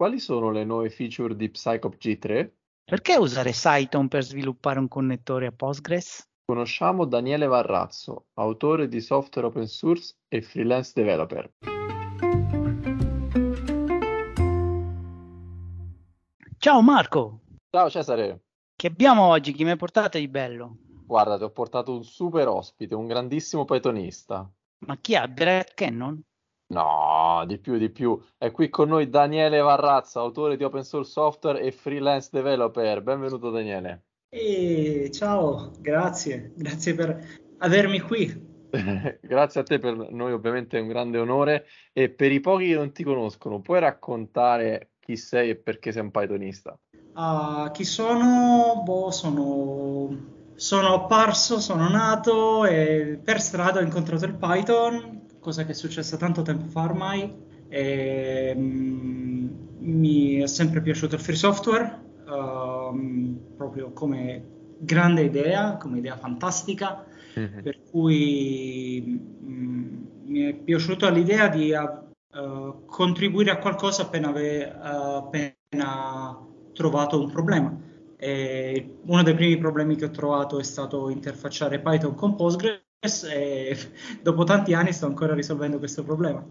quali sono le nuove feature di Psychop G3? Perché usare Cython per sviluppare un connettore a Postgres? Conosciamo Daniele Varrazzo, autore di software open source e freelance developer. Ciao Marco! Ciao Cesare! Che abbiamo oggi? Chi mi hai portato di bello? Guarda, ti ho portato un super ospite, un grandissimo pythonista. Ma chi è? Brett Cannon? No, di più, di più. È qui con noi Daniele Varrazza, autore di open source software e freelance developer. Benvenuto Daniele. E ciao, grazie, grazie per avermi qui. grazie a te, per noi ovviamente è un grande onore e per i pochi che non ti conoscono, puoi raccontare chi sei e perché sei un Pythonista? Uh, chi sono? Boh, sono, sono apparso, sono nato e per strada ho incontrato il Python cosa che è successa tanto tempo fa ormai. E, um, mi è sempre piaciuto il free software, um, proprio come grande idea, come idea fantastica, mm-hmm. per cui um, mi è piaciuta l'idea di uh, contribuire a qualcosa appena, ave, uh, appena trovato un problema. E uno dei primi problemi che ho trovato è stato interfacciare Python con Postgres e dopo tanti anni sto ancora risolvendo questo problema.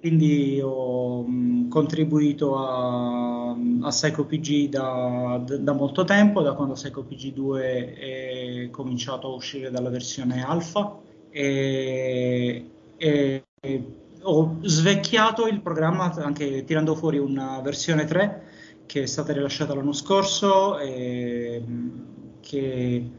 Quindi ho mh, contribuito a, a PsychoPG da, da, molto tempo, da quando PsychoPG 2 è cominciato a uscire dalla versione alfa e, e ho svecchiato il programma anche tirando fuori una versione 3 che è stata rilasciata l'anno scorso e che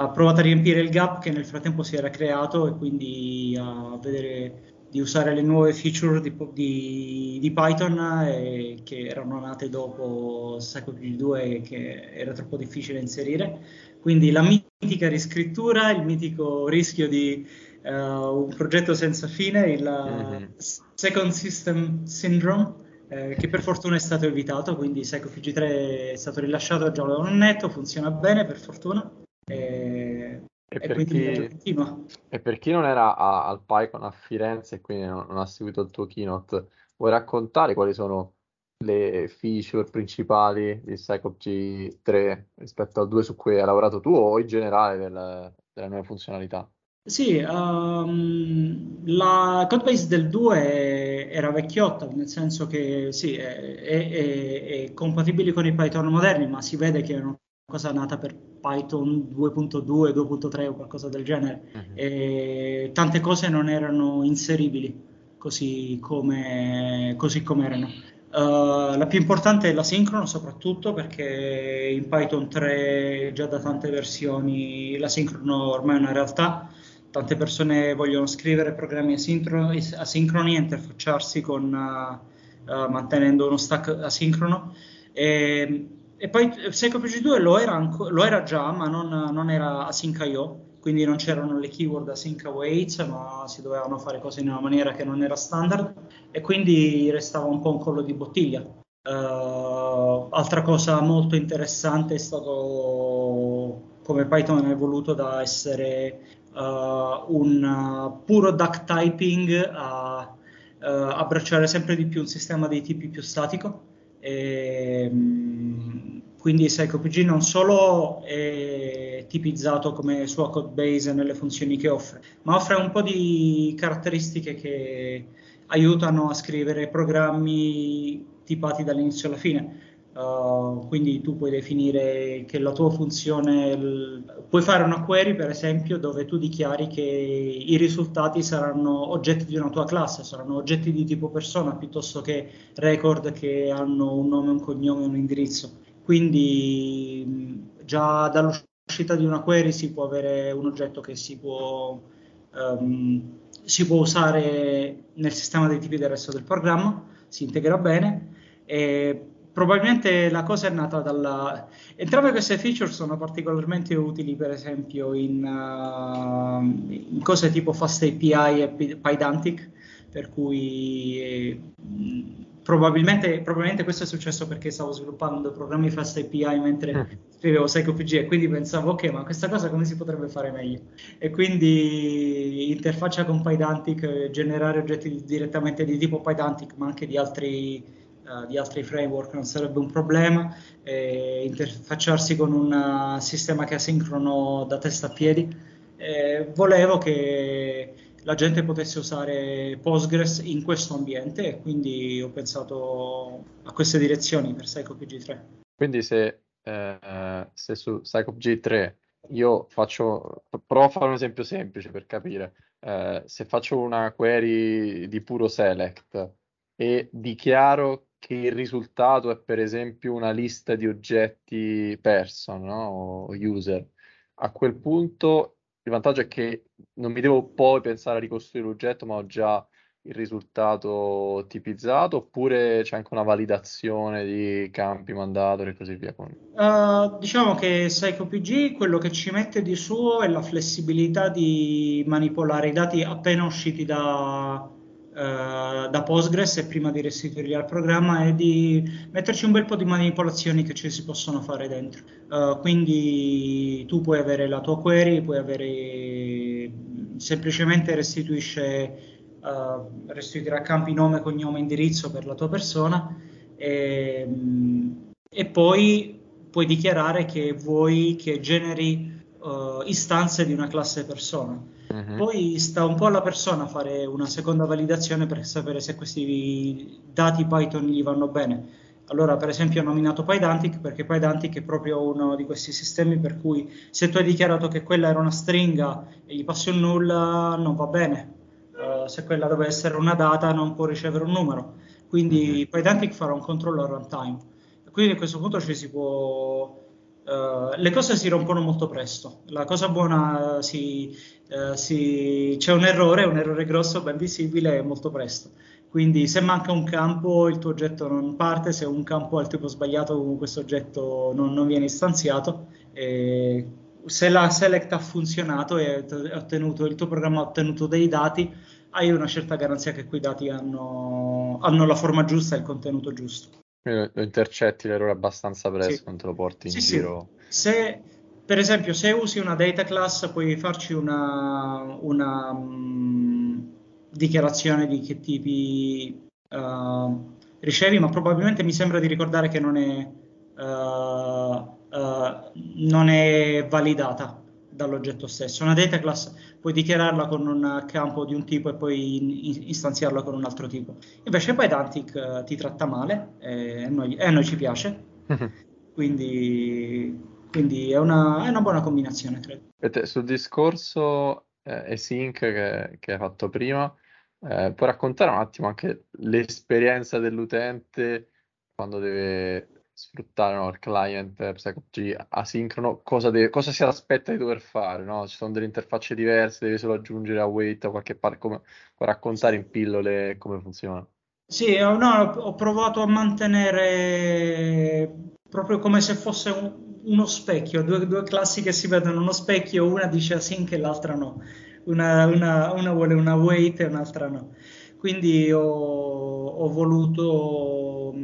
ha provato a riempire il gap che nel frattempo si era creato e quindi a vedere di usare le nuove feature di, di, di Python eh, che erano nate dopo Psychology 2 e che era troppo difficile inserire. Quindi la mitica riscrittura, il mitico rischio di uh, un progetto senza fine, il mm-hmm. Second System Syndrome, eh, che per fortuna è stato evitato, quindi PsychoPG 3 è stato rilasciato già da un annetto, funziona bene per fortuna. E, e, per chi, e, per chi, non era a, al PyCon a Firenze e quindi non, non, ha seguito il tuo keynote, vuoi raccontare quali sono le feature principali di Psychop G3 rispetto al 2 su cui hai lavorato tu o in generale del, delle nuove funzionalità? Sì, um, la codebase del 2 era vecchiotta, nel senso che sì, è, è, è, è compatibile con i Python moderni, ma si vede che è una cosa nata per Python 2.2, 2.3 o qualcosa del genere. Uh-huh. E tante cose non erano inseribili così come, così come erano. Uh, la più importante è l'asincrono, soprattutto perché in Python 3 già da tante versioni l'asincrono ormai è una realtà. Tante persone vogliono scrivere programmi asincroni, asincroni e interfacciarsi con, uh, uh, mantenendo uno stack asincrono. E, e poi PsychoPG 2 lo era, lo era già, ma non, non era async.io, quindi non c'erano le keyword async await, ma si dovevano fare cose in una maniera che non era standard e quindi restava un po' un collo di bottiglia. Uh, altra cosa molto interessante è stato come Python è evoluto da essere uh, un puro duck typing a uh, abbracciare sempre di più un sistema dei tipi più statico. E, um, quindi PsychoPG non solo è tipizzato come sua code base nelle funzioni che offre, ma offre un po' di caratteristiche che aiutano a scrivere programmi tipati dall'inizio alla fine. Uh, quindi tu puoi definire che la tua funzione, l... puoi fare una query per esempio dove tu dichiari che i risultati saranno oggetti di una tua classe, saranno oggetti di tipo persona piuttosto che record che hanno un nome, un cognome un indirizzo. Quindi già dall'uscita di una query si può avere un oggetto che si può, um, si può usare nel sistema dei tipi del resto del programma, si integra bene. E probabilmente la cosa è nata dalla... Entrambe queste feature sono particolarmente utili per esempio in, uh, in cose tipo FastAPI e Pydantic, per cui eh, probabilmente, probabilmente, questo è successo perché stavo sviluppando programmi Fast API mentre mm. scrivevo PsychoPG e quindi pensavo ok ma questa cosa come si potrebbe fare meglio e quindi interfaccia con Pydantic generare oggetti direttamente di tipo Pydantic ma anche di altri uh, di altri framework non sarebbe un problema, eh, interfacciarsi con un sistema che è asincrono da testa a piedi. Eh, volevo che la gente potesse usare Postgres in questo ambiente e quindi ho pensato a queste direzioni per PsychoPG 3. Quindi se, eh, se su PsychoPG 3 io faccio, provo a fare un esempio semplice per capire, eh, se faccio una query di puro select e dichiaro che il risultato è per esempio una lista di oggetti person no? o user, a quel punto il vantaggio è che non mi devo poi pensare a ricostruire l'oggetto, ma ho già il risultato tipizzato, oppure c'è anche una validazione di campi, mandatori e così via? Uh, diciamo che PsychoPG quello che ci mette di suo è la flessibilità di manipolare i dati appena usciti da, Uh, da Postgres e prima di restituirli al programma e di metterci un bel po' di manipolazioni che ci si possono fare dentro. Uh, quindi tu puoi avere la tua query, puoi avere semplicemente restituisce, uh, restituirà campi nome, cognome, indirizzo per la tua persona e, e poi puoi dichiarare che vuoi che generi istanze di una classe persona Uh-huh. Poi sta un po' alla persona fare una seconda validazione per sapere se questi dati Python gli vanno bene. Allora, per esempio, ho nominato Pydantic perché Pydantic è proprio uno di questi sistemi per cui se tu hai dichiarato che quella era una stringa e gli passi un nulla, non va bene. Uh, se quella deve essere una data, non può ricevere un numero. Quindi uh-huh. Pydantic farà un controllo a runtime. Quindi a questo punto ci si può Uh, le cose si rompono molto presto. La cosa buona uh, si, uh, si, c'è un errore, un errore grosso, ben visibile molto presto. Quindi se manca un campo il tuo oggetto non parte, se un campo ha il tipo sbagliato questo oggetto non, non viene istanziato. E se la select ha funzionato e ottenuto, il tuo programma ha ottenuto dei dati, hai una certa garanzia che quei dati hanno, hanno la forma giusta e il contenuto giusto lo intercetti l'errore abbastanza presto, sì. non te lo porti in sì, giro. Sì. Se, per esempio, se usi una data class, puoi farci una, una um, dichiarazione di che tipi uh, ricevi, ma probabilmente mi sembra di ricordare che non è, uh, uh, non è validata dall'oggetto stesso. Una data class puoi dichiararla con un campo di un tipo e poi istanziarla con un altro tipo. Invece Pydantic uh, ti tratta male e a noi, noi ci piace, quindi, quindi è, una, è, una, buona combinazione, credo. Sul discorso eh, async che, che hai fatto prima, eh, puoi raccontare un attimo anche l'esperienza dell'utente quando deve sfruttare no, il client PsychoG asincrono, cosa, deve, cosa, si aspetta di dover fare? No? Ci sono delle interfacce diverse, deve solo aggiungere a wait o qualche parte, come raccontare in pillole come funziona? Sì, no, ho provato a mantenere proprio come se fosse un, uno specchio, due, due, classi che si vedono uno specchio, una dice async e l'altra no, una, una, una vuole una wait e un'altra no. Quindi ho, ho voluto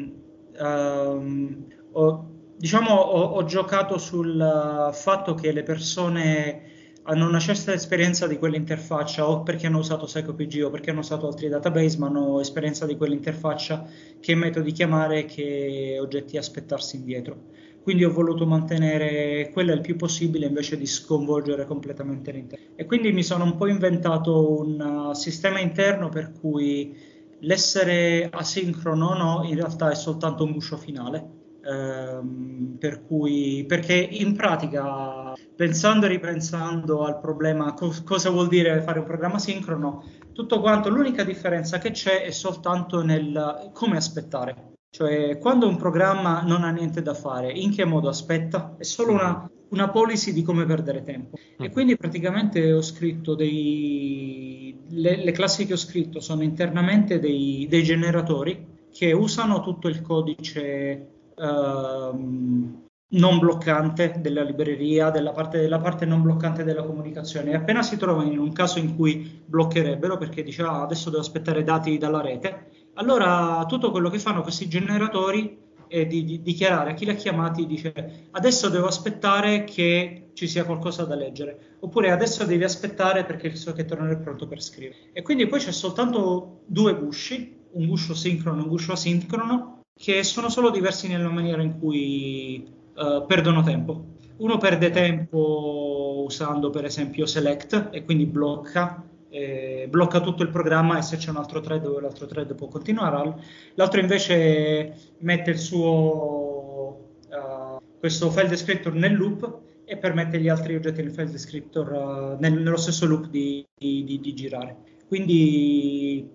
um, ho, diciamo, ho, ho, giocato sul fatto che le persone hanno una certa esperienza di quell'interfaccia o perché hanno usato PsychoPG o perché hanno usato altri database, ma hanno esperienza di quell'interfaccia, che metodi chiamare, che oggetti aspettarsi indietro. Quindi ho voluto mantenere quella il più possibile invece di sconvolgere completamente l'interno. E quindi mi sono un po' inventato un sistema interno per cui L'essere asincrono o no, in realtà è soltanto un guscio finale. Ehm, per cui, perché in pratica, pensando e ripensando al problema, co- cosa vuol dire fare un programma sincrono, tutto quanto, l'unica differenza che c'è è soltanto nel come aspettare. Cioè, quando un programma non ha niente da fare, in che modo aspetta? È solo una, una policy di come perdere tempo. E quindi praticamente ho scritto dei... Le, le classi che ho scritto sono internamente dei, dei generatori che usano tutto il codice uh, non bloccante della libreria, della parte, della parte, non bloccante della comunicazione. E appena si trovano in un caso in cui bloccherebbero, perché dice ah, adesso devo aspettare dati dalla rete, allora tutto quello che fanno questi generatori è di, di dichiarare a chi li ha chiamati, dice adesso devo aspettare che ci sia qualcosa da leggere, oppure adesso devi aspettare perché socket non è pronto per scrivere. E quindi poi c'è soltanto due gusci, un guscio sincrono e un guscio asincrono, che sono solo diversi nella maniera in cui uh, perdono tempo. Uno perde tempo usando per esempio select e quindi blocca, eh, blocca tutto il programma e se c'è un altro thread l'altro thread può continuare. L'altro invece mette il suo uh, questo file descriptor nel loop e permette agli altri oggetti nel file descriptor uh, nel, nello stesso loop di, di, di girare. Quindi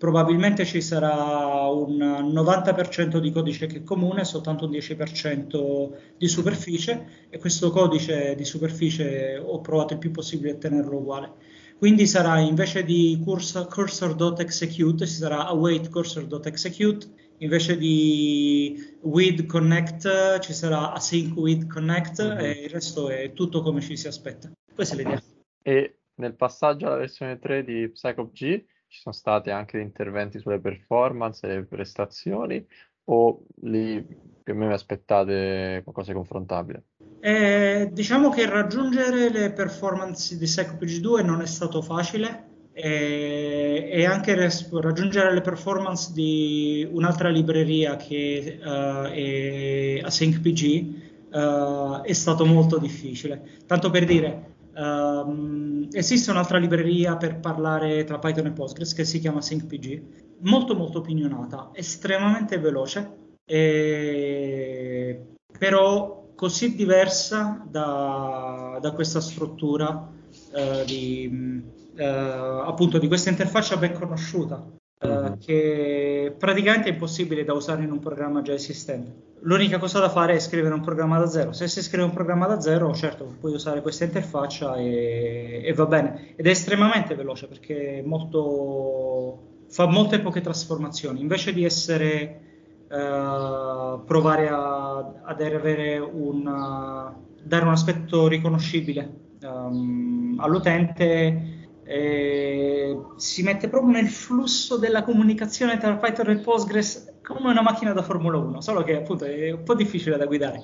probabilmente ci sarà un 90% di codice che è comune, soltanto un 10% di superficie e questo codice di superficie ho provato il più possibile a tenerlo uguale. Quindi sarà invece di cursor, cursor.execute ci sarà await cursor.execute, invece di with connect ci sarà async with connect mm-hmm. e il resto è tutto come ci si aspetta. Questa è l'idea. E nel passaggio alla versione 3 di PsychopG ci sono stati anche interventi sulle performance e le prestazioni o lì più o meno aspettate qualcosa di confrontabile? Eh, diciamo che raggiungere le performance di SecPG 2 non è stato facile e, e anche res- raggiungere le performance di un'altra libreria che uh, è AsyncPG uh, è stato molto difficile. Tanto per dire, Um, esiste un'altra libreria per parlare tra Python e Postgres che si chiama SyncPG, molto molto opinionata, estremamente veloce, e... però così diversa da, da questa struttura uh, di, uh, appunto di questa interfaccia ben conosciuta uh, che praticamente è impossibile da usare in un programma già esistente. L'unica cosa da fare è scrivere un programma da zero. Se si scrive un programma da zero, certo, puoi usare questa interfaccia e, e va bene. Ed è estremamente veloce perché molto, fa molte poche trasformazioni. Invece di essere uh, provare a, ad avere un, dare un aspetto riconoscibile um, all'utente, eh, si mette proprio nel flusso della comunicazione tra Python e Postgres come una macchina da Formula 1, solo che appunto è un po' difficile da guidare.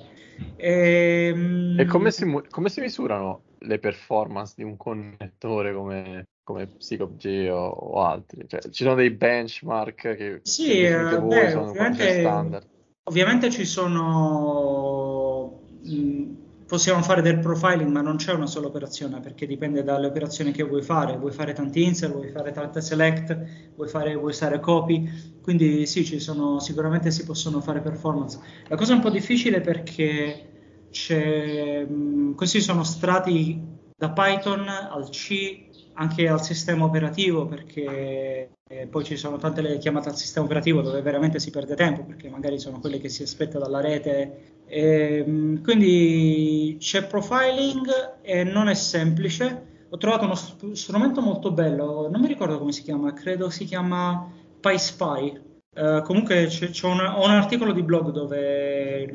E, ehm, e come, si, come, si, misurano le performance di un connettore come, come PsychopG o, o altri? Cioè, ci sono dei benchmark che, sì, che eh, beh, ovviamente, ovviamente, ci sono... Mh, possiamo fare del profiling, ma non c'è una sola operazione perché dipende dalle operazioni che vuoi fare. Vuoi fare tanti insert, vuoi fare tante select, vuoi, fare, vuoi usare copy. Quindi sì, ci sono, sicuramente si possono fare performance. La cosa è un po' difficile perché mh, questi sono strati da Python al C anche al sistema operativo perché eh, poi ci sono tante le chiamate al sistema operativo dove veramente si perde tempo perché magari sono quelle che si aspetta dalla rete ehm, quindi c'è profiling e non è semplice ho trovato uno strumento molto bello non mi ricordo come si chiama credo si chiama PySpy uh, comunque c'è, c'è un, ho un articolo di blog dove,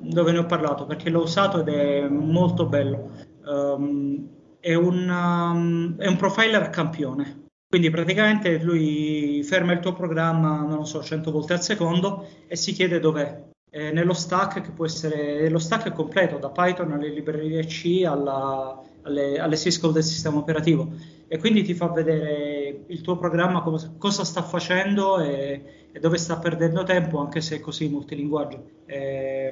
dove ne ho parlato perché l'ho usato ed è molto bello um, è, un, è un profiler campione. Quindi praticamente lui ferma il tuo programma, non lo so, 100 volte al secondo e si chiede dov'è. Eh, nello stack che può essere, lo stack completo, da Python alle librerie C alla, alle, alle syscall del sistema operativo e quindi ti fa vedere il tuo programma cosa, cosa sta facendo e, e, dove sta perdendo tempo, anche se è così multilinguaggio. E,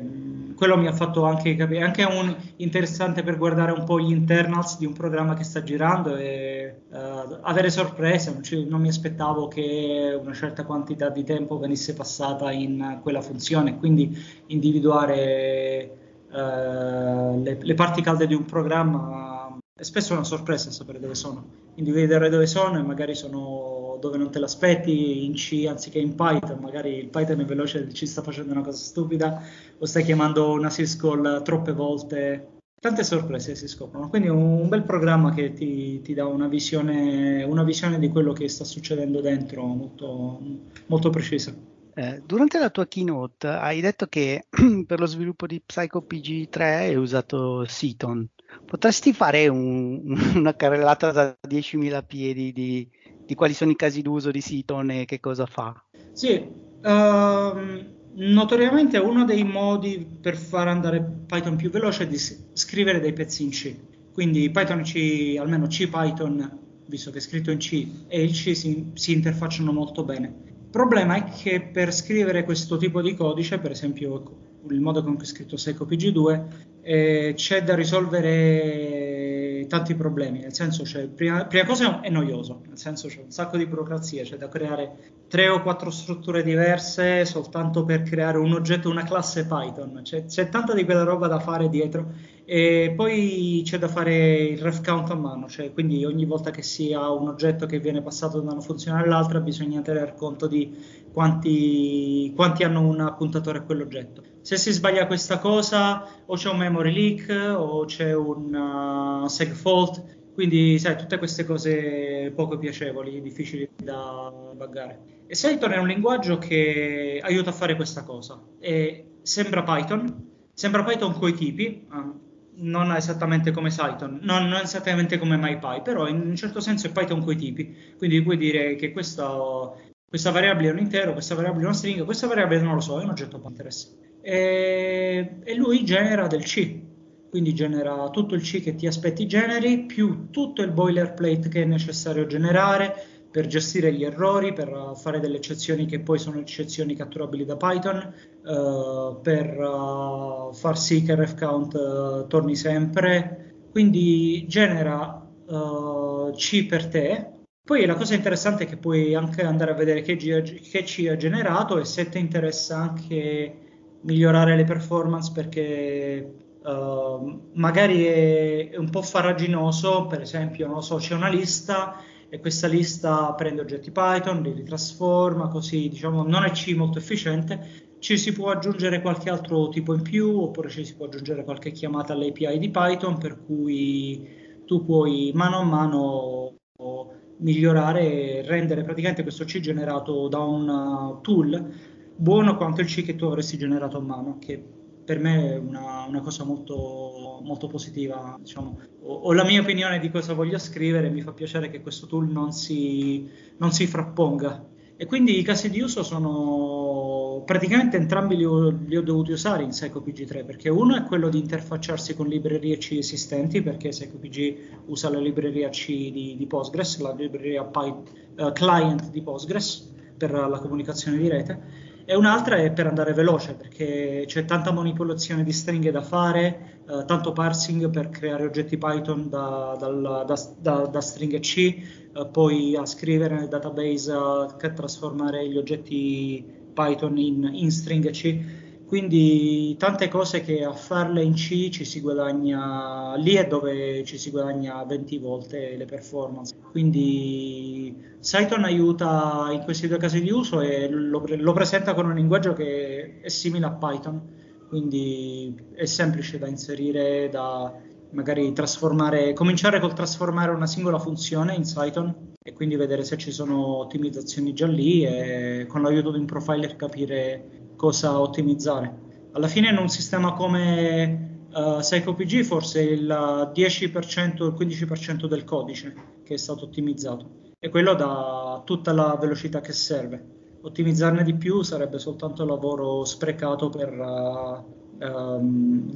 quello mi ha fatto anche capire, anche un interessante per guardare un po' gli internals di un programma che sta girando e uh, avere sorprese. Non, ci, non, mi aspettavo che una certa quantità di tempo venisse passata in quella funzione, quindi individuare uh, le, le parti calde di un programma è spesso una sorpresa sapere dove sono. Individuare dove sono e magari sono dove non te l'aspetti in C anziché in Python, magari il Python è veloce ci sta facendo una cosa stupida o stai chiamando una syscall troppe volte. Tante sorprese si scoprono, quindi è un, bel programma che ti, ti dà una visione, una visione, di quello che sta succedendo dentro molto, molto precisa. Eh, durante la tua keynote hai detto che per lo sviluppo di PsychoPG 3 hai usato Seaton. Potresti fare un, una carrellata da 10.000 piedi di, di, quali sono i casi d'uso di Seaton e che cosa fa? Sì, uh, notoriamente uno dei modi per far andare Python più veloce è di scrivere dei pezzi in C. Quindi Python C, almeno C Python, visto che è scritto in C, e il C si, si interfacciano molto bene. problema è che per scrivere questo tipo di codice, per esempio il modo con cui è scritto Seco PG2, eh, c'è da risolvere tanti problemi, nel senso cioè, prima, prima, cosa è noioso, nel senso c'è un sacco di burocrazia, c'è da creare tre o quattro strutture diverse soltanto per creare un oggetto, una classe Python, c'è, c'è tanta di quella roba da fare dietro e poi c'è da fare il ref count a mano, cioè quindi ogni volta che si ha un oggetto che viene passato da una funzione all'altra bisogna tener conto di quanti, quanti hanno un appuntatore a quell'oggetto. Se si sbaglia questa cosa o c'è un memory leak o c'è un uh, seg fault, quindi sai, tutte queste cose poco piacevoli, difficili da buggare. E Cython è un linguaggio che aiuta a fare questa cosa. E sembra Python, sembra Python coi tipi, uh, non esattamente come Cython, non, non, esattamente come MyPy, però in un certo senso è Python coi tipi, quindi puoi dire che questa, questa variabile è un intero, questa variabile è una stringa, questa variabile non lo so, è un oggetto Pinterest. E, e lui genera del C, quindi genera tutto il C che ti aspetti generi, più tutto il boilerplate che è necessario generare, per gestire gli errori, per fare delle eccezioni che poi sono eccezioni catturabili da Python, uh, per uh, far sì che ref count uh, torni sempre. Quindi genera C per te. Poi la cosa interessante è che puoi anche andare a vedere che, che C ha generato e se ti interessa anche migliorare le performance perché magari è, un po' farraginoso, per esempio, non so, c'è una lista e questa lista prende oggetti Python, li ritrasforma, così diciamo non è C molto efficiente. Ci si può aggiungere qualche altro tipo in più oppure ci si può aggiungere qualche chiamata all'API di Python per cui tu puoi mano a mano migliorare e rendere praticamente questo C generato da un uh, tool buono quanto il C che tu avresti generato a mano, che per me è una, una cosa molto, molto positiva. Diciamo. Ho, ho, la mia opinione di cosa voglio scrivere e mi fa piacere che questo tool non si, non si frapponga. E quindi i casi di uso sono praticamente entrambi li ho, li ho dovuti usare in PsychoPG3 perché uno è quello di interfacciarsi con librerie C esistenti perché PsychoPG usa la libreria C di, di Postgres, la libreria Py, uh, client di Postgres per la comunicazione di rete e un'altra è per andare veloce perché c'è tanta manipolazione di stringhe da fare, eh, tanto parsing per creare oggetti Python da, da, da, da stringhe C, eh, poi a scrivere nel database, eh, trasformare gli oggetti Python in, in stringhe C. Quindi tante cose che a farle in C ci si guadagna, lì è dove ci si guadagna 20 volte le performance. Quindi Cython aiuta in questi due casi di uso e lo, lo presenta con un linguaggio che è simile a Python, quindi è semplice da inserire, da magari trasformare, cominciare col trasformare una singola funzione in Cython e quindi vedere se ci sono ottimizzazioni già lì e con l'aiuto di un profiler capire cosa ottimizzare. Alla fine in un sistema come uh, PsychoPG forse il 10% o il 15% del codice che è stato ottimizzato e quello dà tutta la velocità che serve. Ottimizzarne di più sarebbe soltanto lavoro sprecato per uh, um,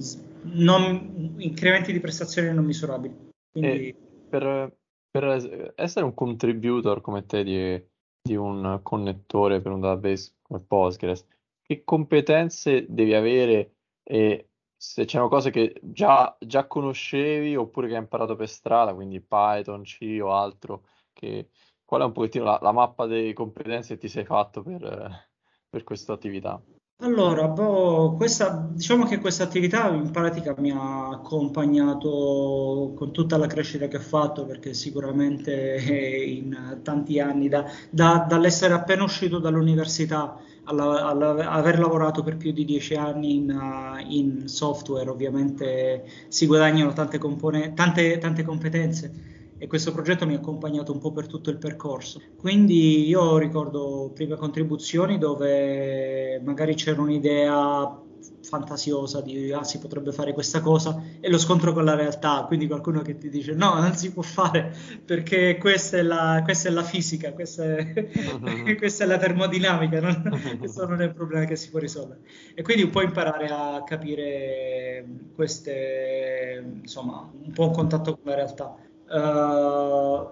non, incrementi di prestazioni non misurabili. Quindi... Per, per, essere un contributor come te di, di un connettore per un database come Postgres, che competenze devi avere e se c'erano cose che già, già conoscevi oppure che hai imparato per strada, quindi Python, C o altro, che, qual è un pochettino la, la mappa delle competenze che ti sei fatto per, per questa attività? Allora, boh, questa, diciamo che questa attività in pratica mi ha accompagnato con tutta la crescita che ho fatto, perché sicuramente in tanti anni, da, da, dall'essere appena uscito dall'università all'aver lavorato per più di dieci anni in, uh, in software, ovviamente si guadagnano tante, compone- tante, tante competenze e questo progetto mi ha accompagnato un po' per tutto il percorso. Quindi io ricordo prime contribuzioni dove magari c'era un'idea fantasiosa di ah, si potrebbe fare questa cosa e lo scontro con la realtà, quindi qualcuno che ti dice no, non si può fare perché questa è la, questa è la fisica, questa è, questa è la termodinamica, non, questo non è un problema che si può risolvere. E quindi un po' imparare a capire queste, insomma, un po' un contatto con la realtà. Uh,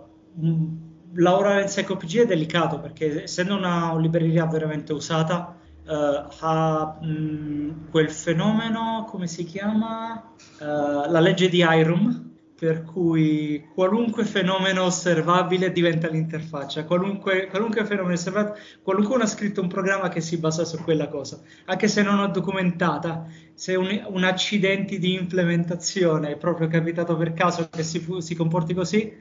lavorare in PsychoPG è delicato perché essendo una libreria veramente usata uh, ha mh, mm, quel fenomeno, come si chiama? Uh, la legge di Irum, per cui qualunque fenomeno osservabile diventa l'interfaccia, qualunque, qualunque fenomeno osservabile, qualcuno ha scritto un programma che si basa su quella cosa, anche se non ho documentata, se un, un accidente di implementazione è proprio capitato per caso che si, si comporti così,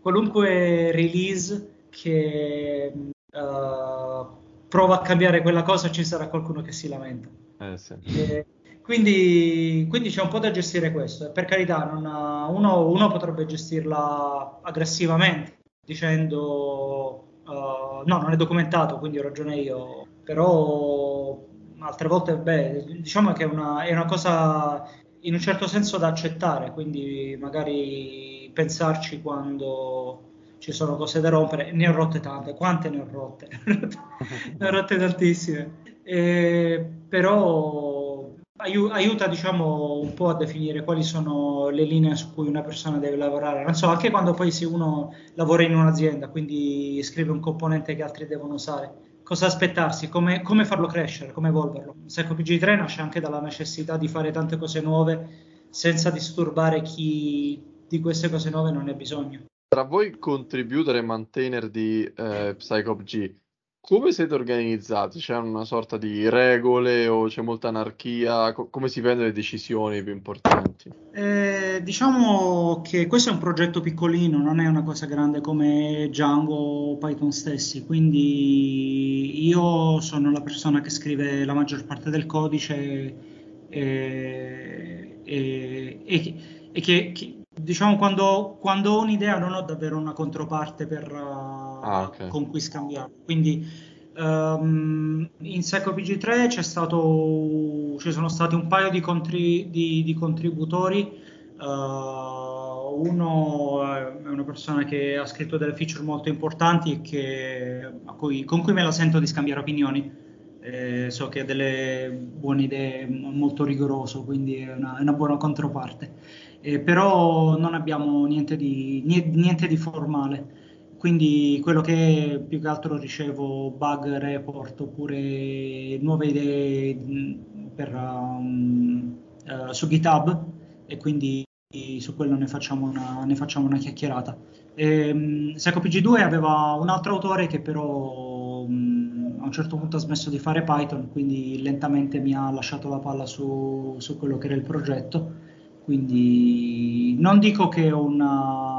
qualunque release che uh, prova a cambiare quella cosa ci sarà qualcuno che si lamenta. Eh, sì. e, quindi, quindi, c'è un po' da gestire questo. Per carità, ha, uno, uno, potrebbe gestirla aggressivamente, dicendo uh, no, non è documentato, quindi ho ragione io. Però altre volte, beh, diciamo che è una, è una cosa in un certo senso da accettare, quindi magari pensarci quando ci sono cose da rompere. Ne ho rotte tante, quante ne ho rotte? ne ho rotte tantissime. Eh, però aiuta diciamo un po' a definire quali sono le linee su cui una persona deve lavorare. Non so anche quando poi se uno lavora in un'azienda quindi scrive un componente che altri devono usare cosa aspettarsi? Come, come farlo crescere? Come evolverlo? Seco PG3 nasce anche dalla necessità di fare tante cose nuove senza disturbare chi di queste cose nuove non ne ha bisogno. Tra voi contributor e maintainer di eh, PsychopG come siete organizzati? C'è una sorta di regole o c'è molta anarchia? Co- come si prendono le decisioni più importanti? Eh, diciamo che questo è un progetto piccolino, non è una cosa grande come Django o Python stessi, quindi io sono la persona che scrive la maggior parte del codice e, e, e, e che, che, diciamo quando, quando, ho un'idea non ho davvero una controparte per, uh, ah, okay. con cui scambiare. Quindi um, in Seco PG3 c'è stato, ci sono stati un paio di, contri, di, di contributori. Uh, uno è una persona che ha scritto delle feature molto importanti che, cui, con cui me la sento di scambiare opinioni. Eh, so che ha delle buone idee, molto rigoroso, quindi è una, è una buona controparte eh, però non abbiamo niente di, niente di, formale. Quindi quello che più che altro ricevo bug report oppure nuove idee per, um, uh, su GitHub e quindi su quello ne facciamo una, ne facciamo una chiacchierata. E, um, SecOPG2 aveva un altro autore che però um, a un certo punto ha smesso di fare Python, quindi lentamente mi ha lasciato la palla su, su quello che era il progetto quindi non dico che una...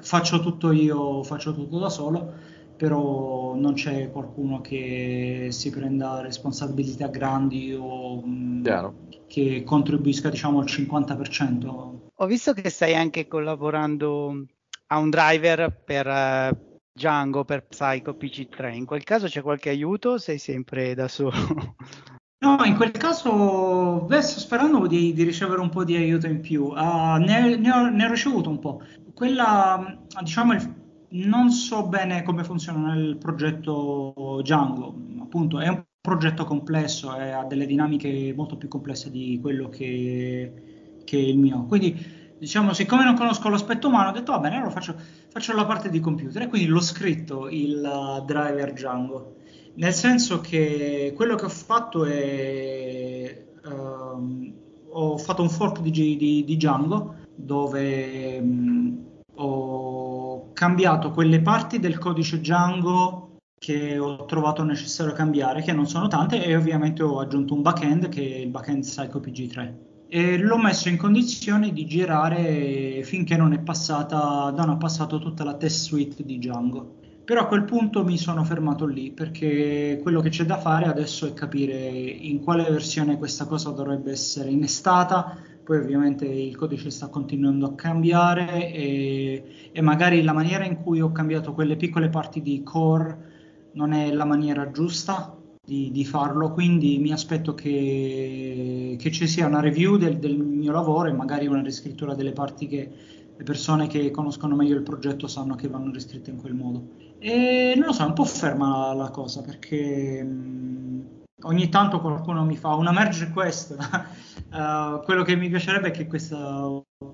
faccio tutto io, faccio tutto da solo, però non c'è qualcuno che si prenda responsabilità grandi o mm, Chiaro. che contribuisca diciamo al 50%. Ho visto che stai anche collaborando a un driver per uh, Django, per Psycho PC3. In quel caso c'è qualche aiuto o sei sempre da solo? No, in quel caso beh, sto sperando di, di, ricevere un po' di aiuto in più. Uh, ne, ne, ho, ne, ho, ricevuto un po'. Quella, diciamo, il, non so bene come funziona il progetto Django, appunto, è un progetto complesso e ha delle dinamiche molto più complesse di quello che, che il mio. Quindi, diciamo, siccome non conosco l'aspetto umano, ho detto va bene, allora faccio, faccio la parte di computer e quindi l'ho scritto il uh, driver Django nel senso che quello che ho fatto è um, ho fatto un fork di, di, di Django dove um, ho cambiato quelle parti del codice Django che ho trovato necessario cambiare, che non sono tante, e ovviamente ho aggiunto un backend che è il backend PsychoPG3 e l'ho messo in condizione di girare finché non è passata, non ha passato tutta la test suite di Django. Però a quel punto mi sono fermato lì perché quello che c'è da fare adesso è capire in quale versione questa cosa dovrebbe essere innestata. Poi ovviamente il codice sta continuando a cambiare e, e magari la maniera in cui ho cambiato quelle piccole parti di core non è la maniera giusta di, di farlo, quindi mi aspetto che, che, ci sia una review del, del mio lavoro e magari una riscrittura delle parti che le persone che conoscono meglio il progetto sanno che vanno riscritte in quel modo. E non lo so, è un po' ferma la, la cosa perché mh, ogni tanto qualcuno mi fa una merge request. uh, quello che mi piacerebbe è che questa,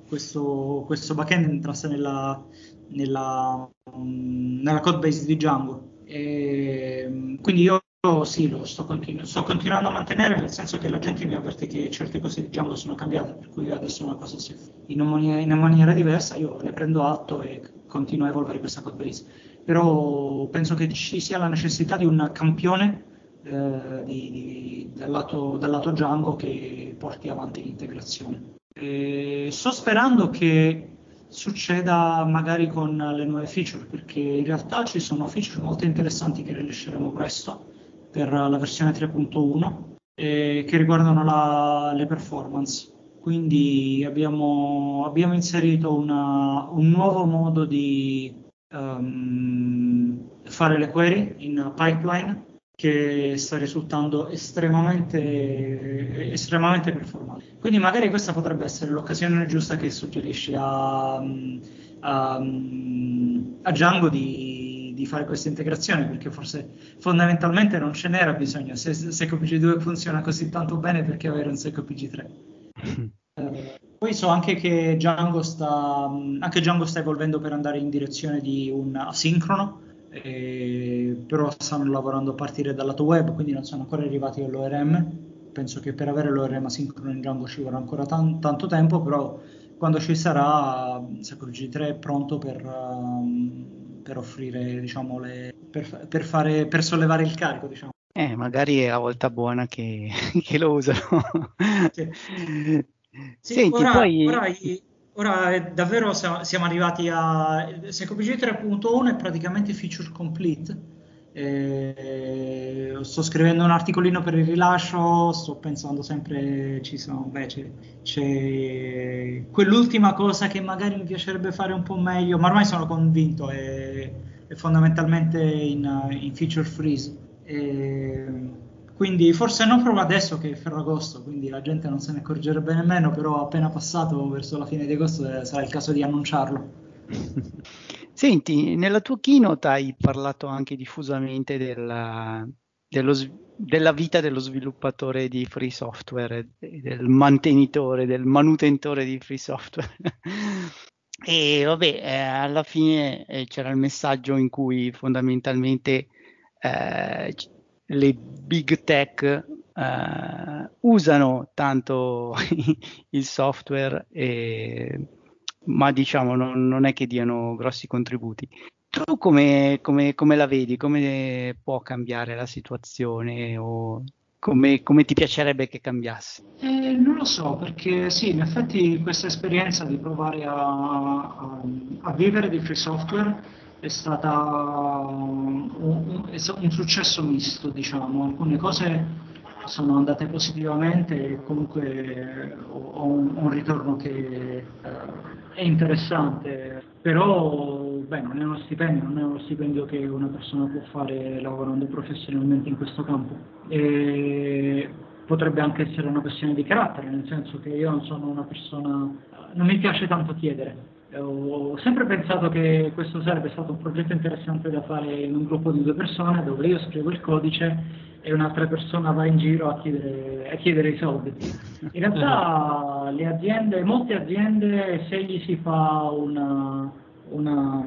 questo, questo backend entrasse nella, nella, nella code base di Django. E, quindi io sì, lo sto, continu- sto, continuando a mantenere, nel senso che la gente mi avverte che certe cose di Django sono cambiate, per cui adesso una cosa si in una, maniera, in una maniera diversa, io ne prendo atto e continuo a evolvere questa code base. Però penso che ci sia la necessità di un campione eh, di, di, dal, lato, dal, lato, Django che porti avanti l'integrazione. E sto sperando che succeda magari con le nuove feature, perché in realtà ci sono feature molto interessanti che rilasceremo presto per la versione 3.1 eh, che riguardano la, le performance. Quindi abbiamo, abbiamo inserito una, un nuovo modo di um, fare le query in pipeline che sta risultando estremamente, estremamente performante. Quindi magari questa potrebbe essere l'occasione giusta che suggerisci a, a, a Django di di fare questa integrazione perché forse fondamentalmente non ce n'era bisogno. Se SecOPG 2 funziona così tanto bene perché avere un SecOPG 3? eh, poi so anche che Django sta, anche Django sta evolvendo per andare in direzione di un asincrono, eh, però stanno lavorando a partire dal lato web, quindi non sono ancora arrivati all'ORM. Penso che per avere l'ORM asincrono in Django ci vorrà ancora tan- tanto tempo, però quando ci sarà, SecOPG 3 è pronto per, um, per offrire, diciamo, le, per, per, fare, per sollevare il carico, diciamo. Eh, magari è la volta buona che, che lo usano. Sì. Sì, Senti, ora, poi... ora, ora davvero siamo arrivati a SecOPG 3.1 è praticamente feature complete eh, sto scrivendo un articolino per il rilascio, sto pensando sempre, ci sono, beh, c'è, c'è, quell'ultima cosa che magari mi piacerebbe fare un po' meglio, ma ormai sono convinto, è, è fondamentalmente in, in, feature freeze. E, quindi forse non proprio adesso che è Ferragosto, quindi la gente non se ne accorgerebbe nemmeno, però appena passato verso la fine di agosto eh, sarà il caso di annunciarlo. Senti, nella tua keynote hai parlato anche diffusamente della, dello, della vita dello sviluppatore di free software, del mantenitore, del manutentore di free software. e vabbè, eh, alla fine eh, c'era il messaggio in cui fondamentalmente eh, le big tech eh, usano tanto il software e ma diciamo non, non, è che diano grossi contributi. Tu come, come, come, la vedi? Come può cambiare la situazione o come, come ti piacerebbe che cambiasse? Eh, non lo so, perché sì, in effetti questa esperienza di provare a, a, a vivere di free software è stata un, un, un successo misto, diciamo. Alcune cose sono andate positivamente e comunque ho un, un ritorno che eh, è interessante, però beh, non è uno stipendio, non è uno stipendio che una persona può fare lavorando professionalmente in questo campo. E potrebbe anche essere una questione di carattere, nel senso che io non sono una persona, non mi piace tanto chiedere. Ho sempre pensato che questo sarebbe stato un progetto interessante da fare in un gruppo di due persone dove io scrivo il codice e un'altra persona va in giro a chiedere, a chiedere i soldi. In realtà le aziende, molte aziende, se gli si fa una, una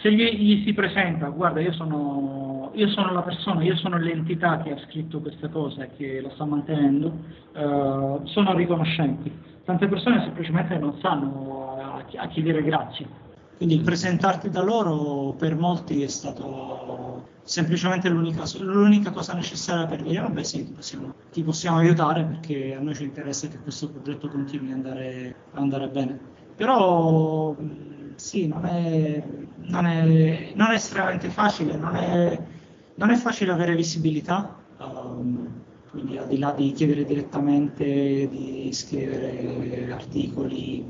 se gli, si presenta, guarda io sono, io sono, la persona, io sono l'entità che ha scritto questa cosa e che la sta mantenendo, uh, sono riconoscenti. Tante persone semplicemente non sanno a, a chi dire grazie. Quindi presentarti da loro per molti è stato semplicemente l'unica, l'unica cosa necessaria per dire vabbè sì, ti possiamo, ti possiamo, aiutare perché a noi ci interessa che questo progetto continui ad andare, andare bene. Però sì, non è, non è, non è estremamente facile, non è, non è, facile avere visibilità, um, quindi al di là di chiedere direttamente, di scrivere articoli,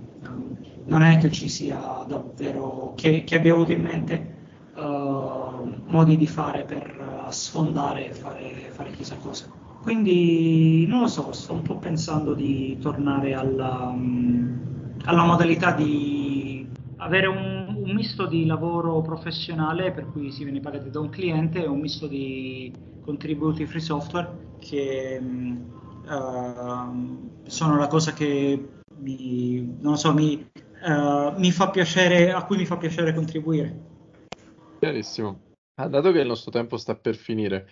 non è che ci sia davvero, che, che abbia avuto in mente uh, modi di fare per sfondare e fare, fare, chissà cosa. Quindi non lo so, sto un po' pensando di tornare alla, um, alla modalità di avere un, un, misto di lavoro professionale per cui si viene pagati da un cliente e un misto di contributi free software che uh, sono la cosa che mi, so, mi, uh, mi fa piacere, a cui mi fa piacere contribuire. Chiarissimo. Ah, dato che il nostro tempo sta per finire,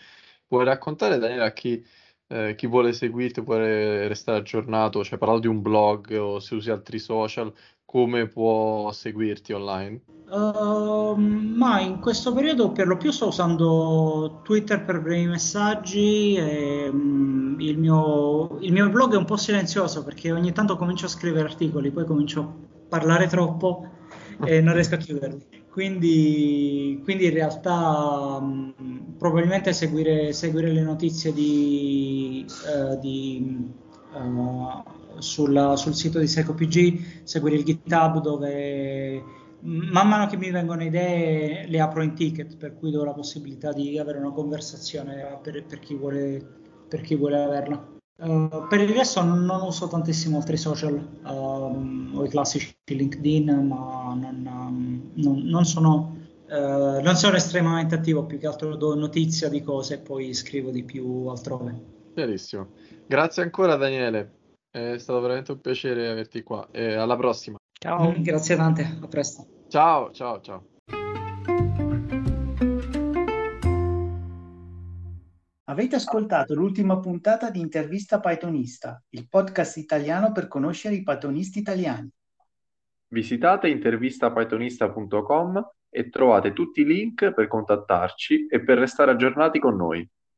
puoi raccontare, Daniele, a chi, eh, chi vuole seguirti, vuole restare aggiornato, cioè parlando di un blog o se usi altri social, come può seguirti online? Uh, ma in questo periodo per lo più sto usando Twitter per brevi messaggi e um, il, mio, il, mio, blog è un po' silenzioso perché ogni tanto comincio a scrivere articoli, poi comincio a parlare troppo e non riesco a chiuderli. Quindi, quindi in realtà um, probabilmente seguire, seguire, le notizie di, uh, di uh, sulla, sul sito di SecoPG, seguire il GitHub dove man mano che mi vengono idee le apro in ticket, per cui do la possibilità di avere una conversazione per, per, chi, vuole, per chi, vuole, averla. Uh, per il resto non uso tantissimo altri social, um, ho i classici LinkedIn, ma non, um, non, non, sono, uh, non, sono, estremamente attivo, più che altro do notizia di cose e poi scrivo di più altrove. Chiarissimo. Grazie ancora Daniele. È stato veramente un piacere averti qua e alla prossima. Ciao. Mm, grazie tante, a presto. Ciao, ciao, ciao. Avete ascoltato l'ultima puntata di Intervista Pythonista, il podcast italiano per conoscere i pythonisti italiani. Visitate intervistapythonista.com e trovate tutti i link per contattarci e per restare aggiornati con noi.